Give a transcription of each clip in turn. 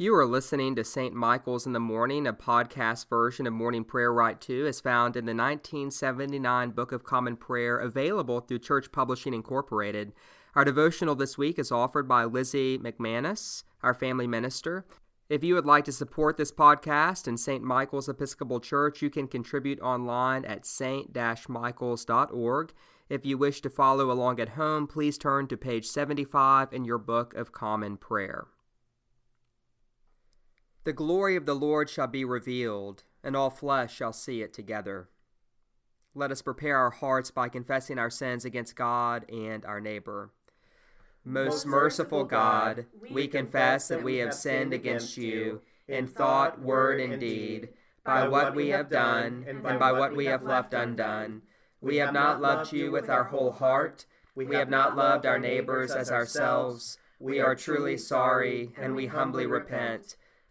You are listening to St. Michael's in the Morning, a podcast version of Morning Prayer Rite 2, as found in the 1979 Book of Common Prayer, available through Church Publishing Incorporated. Our devotional this week is offered by Lizzie McManus, our family minister. If you would like to support this podcast and St. Michael's Episcopal Church, you can contribute online at st-michaels.org. If you wish to follow along at home, please turn to page 75 in your Book of Common Prayer. The glory of the Lord shall be revealed, and all flesh shall see it together. Let us prepare our hearts by confessing our sins against God and our neighbor. Most merciful God, we confess that we have sinned against you in thought, word, and deed, by what we have done and by what we have left undone. We have not loved you with our whole heart. We have not loved our neighbors as ourselves. We are truly sorry, and we humbly repent.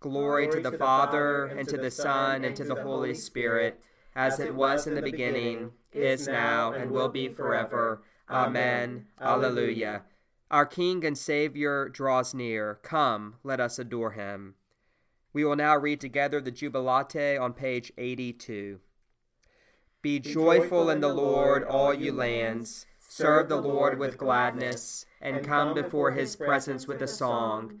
Glory to the Father, and to the Son, and to the Holy Spirit, as it was in the beginning, is now, and will be forever. Amen. Alleluia. Our King and Savior draws near. Come, let us adore him. We will now read together the Jubilate on page 82. Be joyful in the Lord, all you lands. Serve the Lord with gladness, and come before his presence with a song.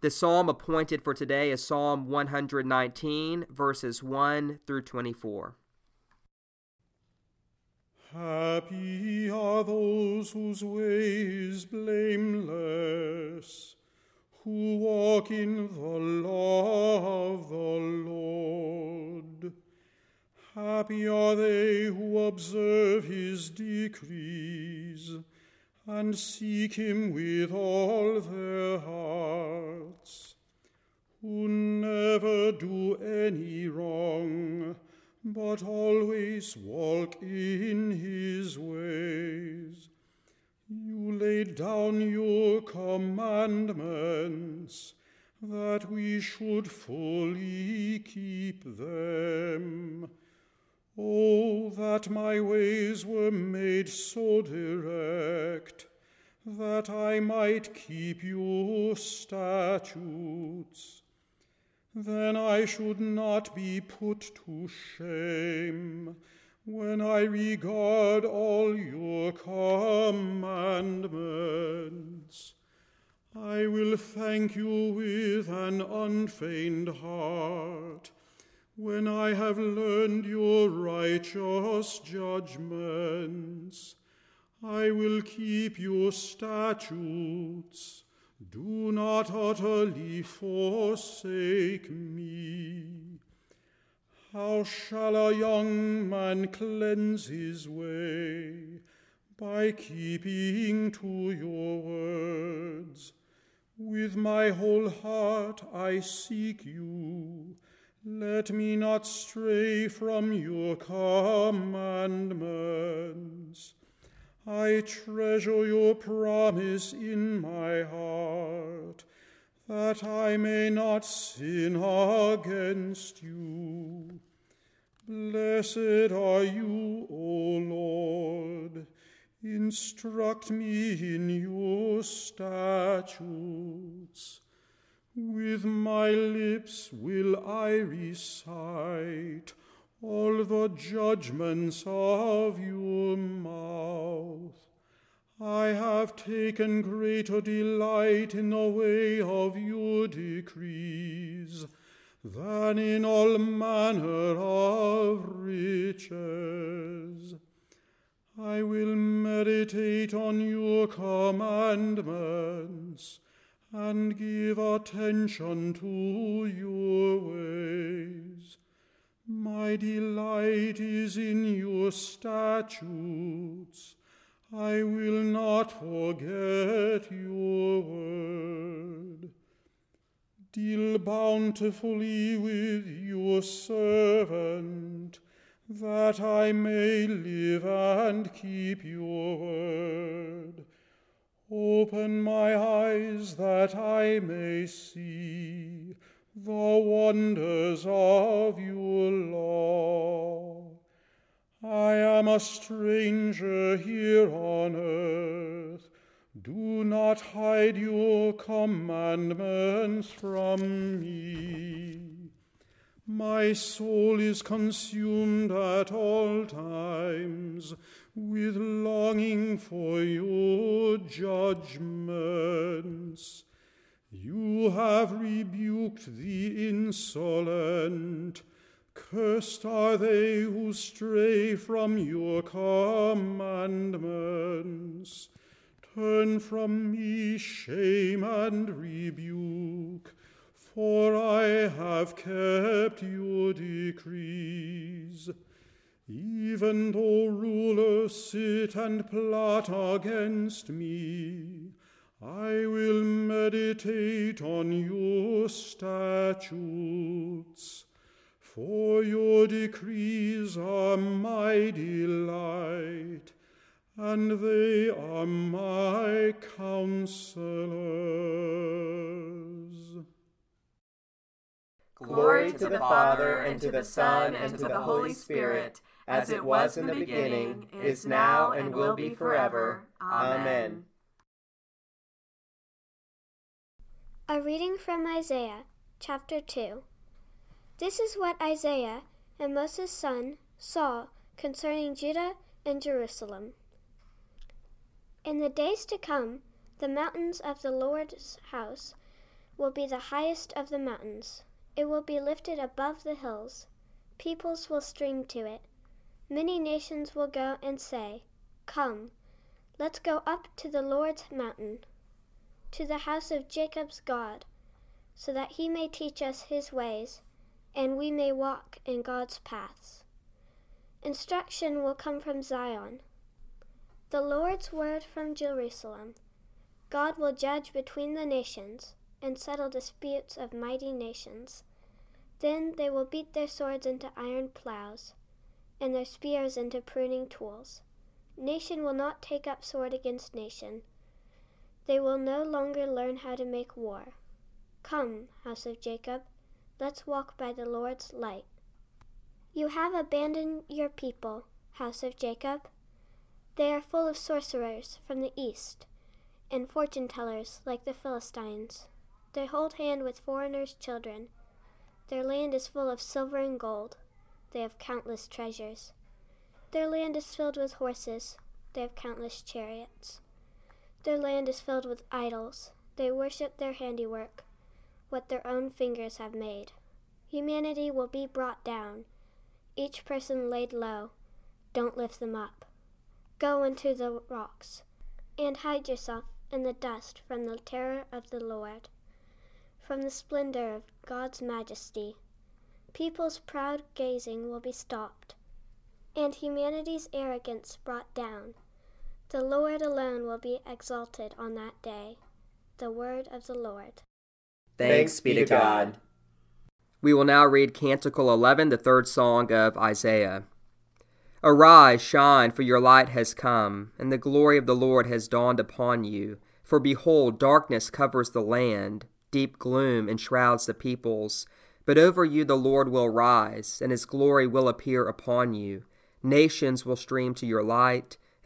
The psalm appointed for today is Psalm 119, verses 1 through 24. Happy are those whose way is blameless, who walk in the law of the Lord. Happy are they who observe his decrees and seek him with all their hearts, who never do any wrong, but always walk in his ways. You laid down your commandments, that we should fully keep them. Oh, that my ways were made so direct, that I might keep your statutes. Then I should not be put to shame when I regard all your commandments. I will thank you with an unfeigned heart when I have learned your righteous judgments, I will keep your statutes. Do not utterly forsake me. How shall a young man cleanse his way? By keeping to your words. With my whole heart I seek you. Let me not stray from your commandments. I treasure your promise in my heart, that I may not sin against you. Blessed are you, O Lord. Instruct me in your statutes. With my lips will I recite all the judgments of your mouth. I have taken greater delight in the way of your decrees than in all manner of riches. I will meditate on your commandments and give attention to your ways. My delight is in your statutes. I will not forget your word. Deal bountifully with your servant, that I may live and keep your word. Open my eyes that I may see the wonders of your law. I am a stranger here on earth. Do not hide your commandments from me. My soul is consumed at all times with longing for your judgments. You have rebuked the insolent Cursed are they who stray from your commandments. Turn from me shame and rebuke, for I have kept your decrees. Even though rulers sit and plot against me, I will meditate on your statutes. For your decrees are my delight, and they are my counselors. Glory to the Father, and to the Son, and to the Holy Spirit, as it was in the beginning, is now, and will be forever. Amen. A reading from Isaiah, chapter 2. This is what Isaiah, Amos' son, saw concerning Judah and Jerusalem. In the days to come, the mountains of the Lord's house will be the highest of the mountains. It will be lifted above the hills. Peoples will stream to it. Many nations will go and say, Come, let's go up to the Lord's mountain, to the house of Jacob's God, so that he may teach us his ways and we may walk in God's paths. Instruction will come from Zion. The Lord's word from Jerusalem. God will judge between the nations and settle disputes of mighty nations. Then they will beat their swords into iron plows and their spears into pruning tools. Nation will not take up sword against nation. They will no longer learn how to make war. Come, house of Jacob, Let's walk by the Lord's light. You have abandoned your people, house of Jacob. They are full of sorcerers from the east, and fortune tellers like the Philistines. They hold hand with foreigners' children. Their land is full of silver and gold. They have countless treasures. Their land is filled with horses. They have countless chariots. Their land is filled with idols. They worship their handiwork what their own fingers have made. Humanity will be brought down, each person laid low. Don't lift them up. Go into the rocks, and hide yourself in the dust from the terror of the Lord, from the splendor of God's majesty. People's proud gazing will be stopped, and humanity's arrogance brought down. The Lord alone will be exalted on that day. The word of the Lord. Thanks be to God. We will now read Canticle 11, the third song of Isaiah. Arise, shine, for your light has come, and the glory of the Lord has dawned upon you. For behold, darkness covers the land, deep gloom enshrouds the peoples. But over you the Lord will rise, and his glory will appear upon you. Nations will stream to your light,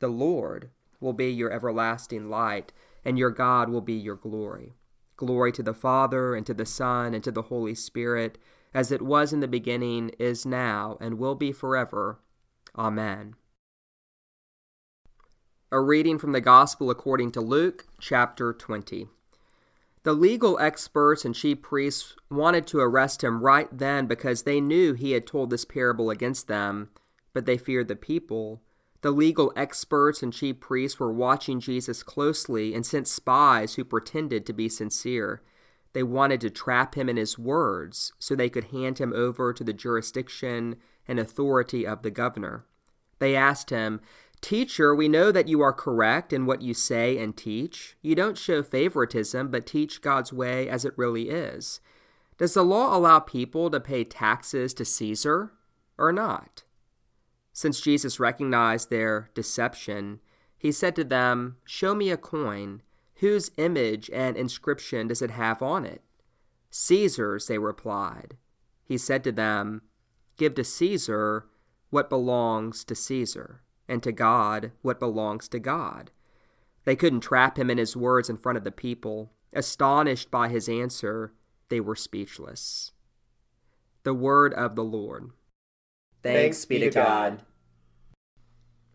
The Lord will be your everlasting light, and your God will be your glory. Glory to the Father, and to the Son, and to the Holy Spirit, as it was in the beginning, is now, and will be forever. Amen. A reading from the Gospel according to Luke, chapter 20. The legal experts and chief priests wanted to arrest him right then because they knew he had told this parable against them, but they feared the people. The legal experts and chief priests were watching Jesus closely and sent spies who pretended to be sincere. They wanted to trap him in his words so they could hand him over to the jurisdiction and authority of the governor. They asked him, Teacher, we know that you are correct in what you say and teach. You don't show favoritism, but teach God's way as it really is. Does the law allow people to pay taxes to Caesar or not? Since Jesus recognized their deception, he said to them, Show me a coin. Whose image and inscription does it have on it? Caesar's, they replied. He said to them, Give to Caesar what belongs to Caesar and to God what belongs to God. They couldn't trap him in his words in front of the people. Astonished by his answer, they were speechless. The word of the Lord. Thanks be to God.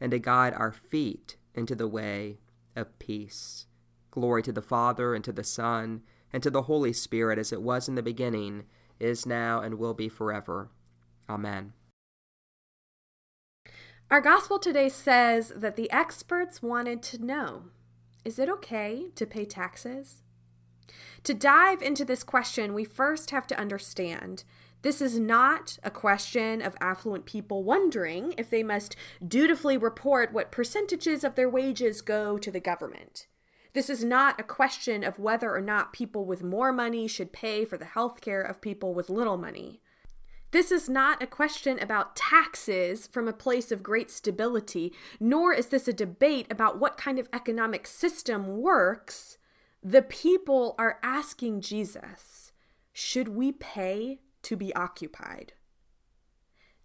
and to guide our feet into the way of peace. Glory to the Father, and to the Son, and to the Holy Spirit, as it was in the beginning, is now, and will be forever. Amen. Our gospel today says that the experts wanted to know is it okay to pay taxes? To dive into this question, we first have to understand this is not a question of affluent people wondering if they must dutifully report what percentages of their wages go to the government. This is not a question of whether or not people with more money should pay for the health care of people with little money. This is not a question about taxes from a place of great stability, nor is this a debate about what kind of economic system works. The people are asking Jesus, should we pay to be occupied?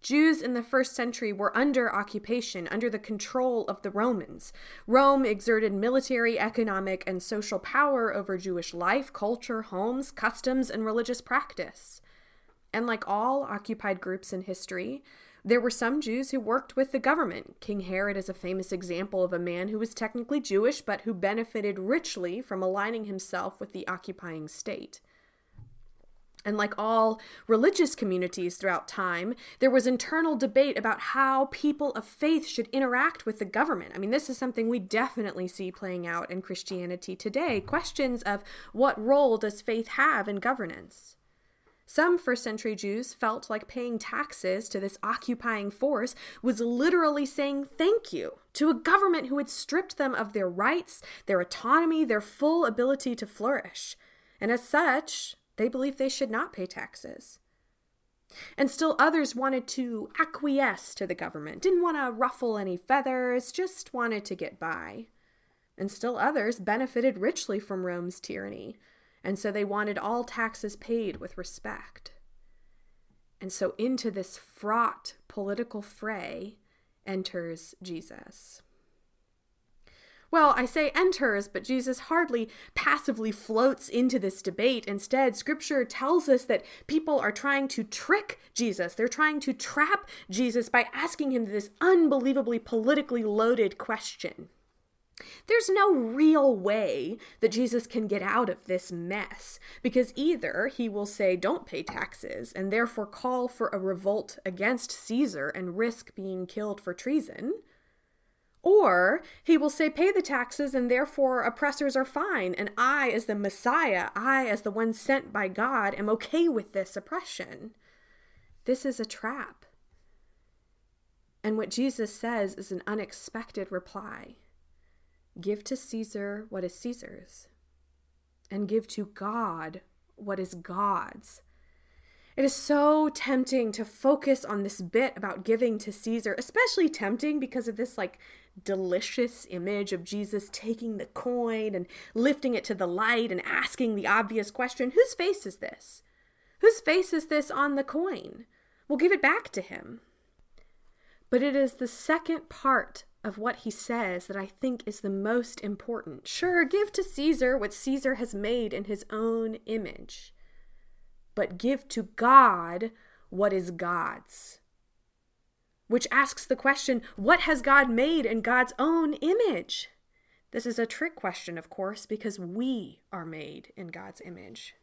Jews in the first century were under occupation, under the control of the Romans. Rome exerted military, economic, and social power over Jewish life, culture, homes, customs, and religious practice. And like all occupied groups in history, there were some Jews who worked with the government. King Herod is a famous example of a man who was technically Jewish, but who benefited richly from aligning himself with the occupying state. And like all religious communities throughout time, there was internal debate about how people of faith should interact with the government. I mean, this is something we definitely see playing out in Christianity today. Questions of what role does faith have in governance? Some first century Jews felt like paying taxes to this occupying force was literally saying thank you to a government who had stripped them of their rights, their autonomy, their full ability to flourish. And as such, they believed they should not pay taxes. And still others wanted to acquiesce to the government, didn't want to ruffle any feathers, just wanted to get by. And still others benefited richly from Rome's tyranny, and so they wanted all taxes paid with respect. And so into this fraught political fray enters Jesus. Well, I say enters, but Jesus hardly passively floats into this debate. Instead, scripture tells us that people are trying to trick Jesus. They're trying to trap Jesus by asking him this unbelievably politically loaded question. There's no real way that Jesus can get out of this mess because either he will say, don't pay taxes, and therefore call for a revolt against Caesar and risk being killed for treason or he will say, Pay the taxes, and therefore oppressors are fine. And I, as the Messiah, I, as the one sent by God, am okay with this oppression. This is a trap. And what Jesus says is an unexpected reply Give to Caesar what is Caesar's, and give to God what is God's. It is so tempting to focus on this bit about giving to Caesar, especially tempting because of this like delicious image of Jesus taking the coin and lifting it to the light and asking the obvious question whose face is this? Whose face is this on the coin? We'll give it back to him. But it is the second part of what he says that I think is the most important. Sure, give to Caesar what Caesar has made in his own image, but give to God what is God's which asks the question what has God made in God's own image? This is a trick question, of course, because we are made in God's image.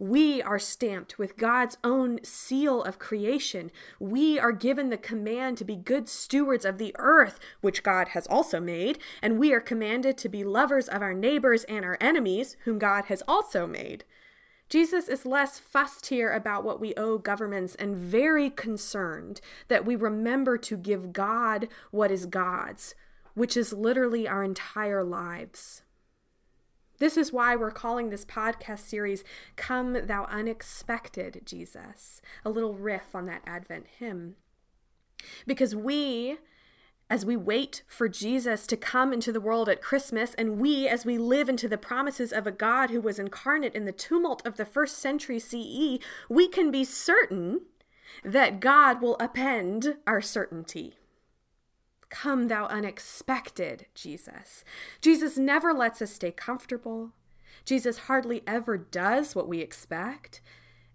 We are stamped with God's own seal of creation. We are given the command to be good stewards of the earth, which God has also made, and we are commanded to be lovers of our neighbors and our enemies, whom God has also made. Jesus is less fussed here about what we owe governments and very concerned that we remember to give God what is God's, which is literally our entire lives. This is why we're calling this podcast series Come Thou Unexpected Jesus, a little riff on that Advent hymn. Because we, as we wait for Jesus to come into the world at Christmas, and we, as we live into the promises of a God who was incarnate in the tumult of the first century CE, we can be certain that God will append our certainty. Come, thou unexpected Jesus. Jesus never lets us stay comfortable. Jesus hardly ever does what we expect.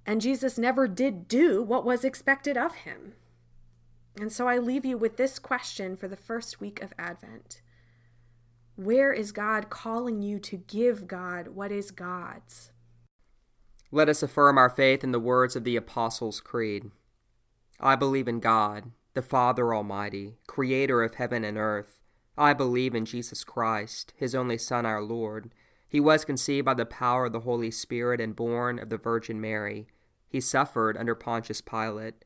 And Jesus never did do what was expected of him. And so I leave you with this question for the first week of Advent Where is God calling you to give God what is God's? Let us affirm our faith in the words of the Apostles' Creed. I believe in God, the Father Almighty, creator of heaven and earth. I believe in Jesus Christ, his only Son, our Lord. He was conceived by the power of the Holy Spirit and born of the Virgin Mary. He suffered under Pontius Pilate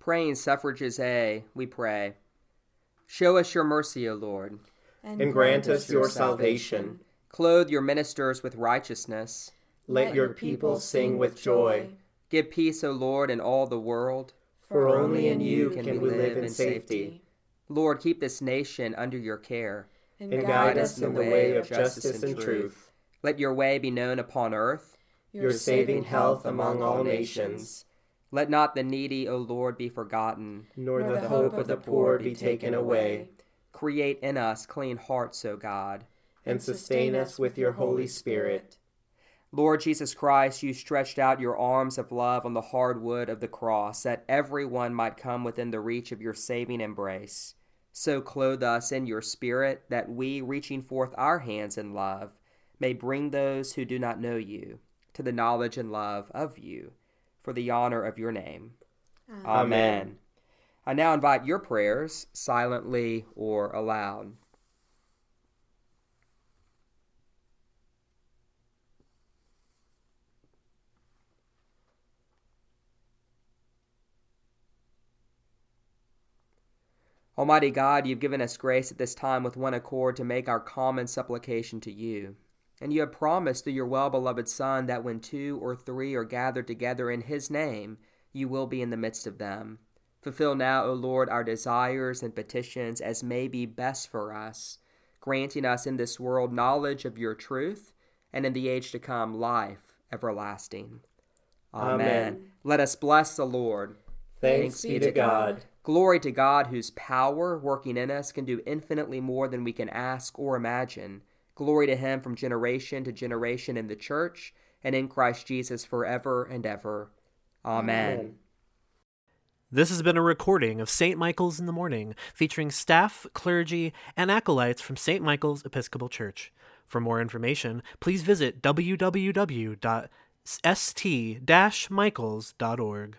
Praying suffrages A, we pray. Show us your mercy, O Lord. And, and grant us your salvation. Clothe your ministers with righteousness. Let your people sing with joy. Give peace, O Lord, in all the world. For only in you can we live in safety. Lord, keep this nation under your care. And guide us in the way of justice and truth. Let your way be known upon earth. Your saving health among all nations Let not the needy, O Lord, be forgotten, nor the hope of the poor be taken away. Create in us clean hearts, O God, and sustain us with your Holy Spirit. Lord Jesus Christ, you stretched out your arms of love on the hard wood of the cross that everyone might come within the reach of your saving embrace. So clothe us in your Spirit that we, reaching forth our hands in love, may bring those who do not know you to the knowledge and love of you for the honor of your name. Amen. Amen. I now invite your prayers, silently or aloud. Almighty God, you've given us grace at this time with one accord to make our common supplication to you. And you have promised through your well beloved Son that when two or three are gathered together in his name, you will be in the midst of them. Fulfill now, O Lord, our desires and petitions as may be best for us, granting us in this world knowledge of your truth, and in the age to come life everlasting. Amen. Amen. Let us bless the Lord. Thanks, Thanks be to God. God. Glory to God, whose power working in us can do infinitely more than we can ask or imagine. Glory to him from generation to generation in the church and in Christ Jesus forever and ever. Amen. Amen. This has been a recording of St. Michael's in the Morning, featuring staff, clergy, and acolytes from St. Michael's Episcopal Church. For more information, please visit www.st-michaels.org.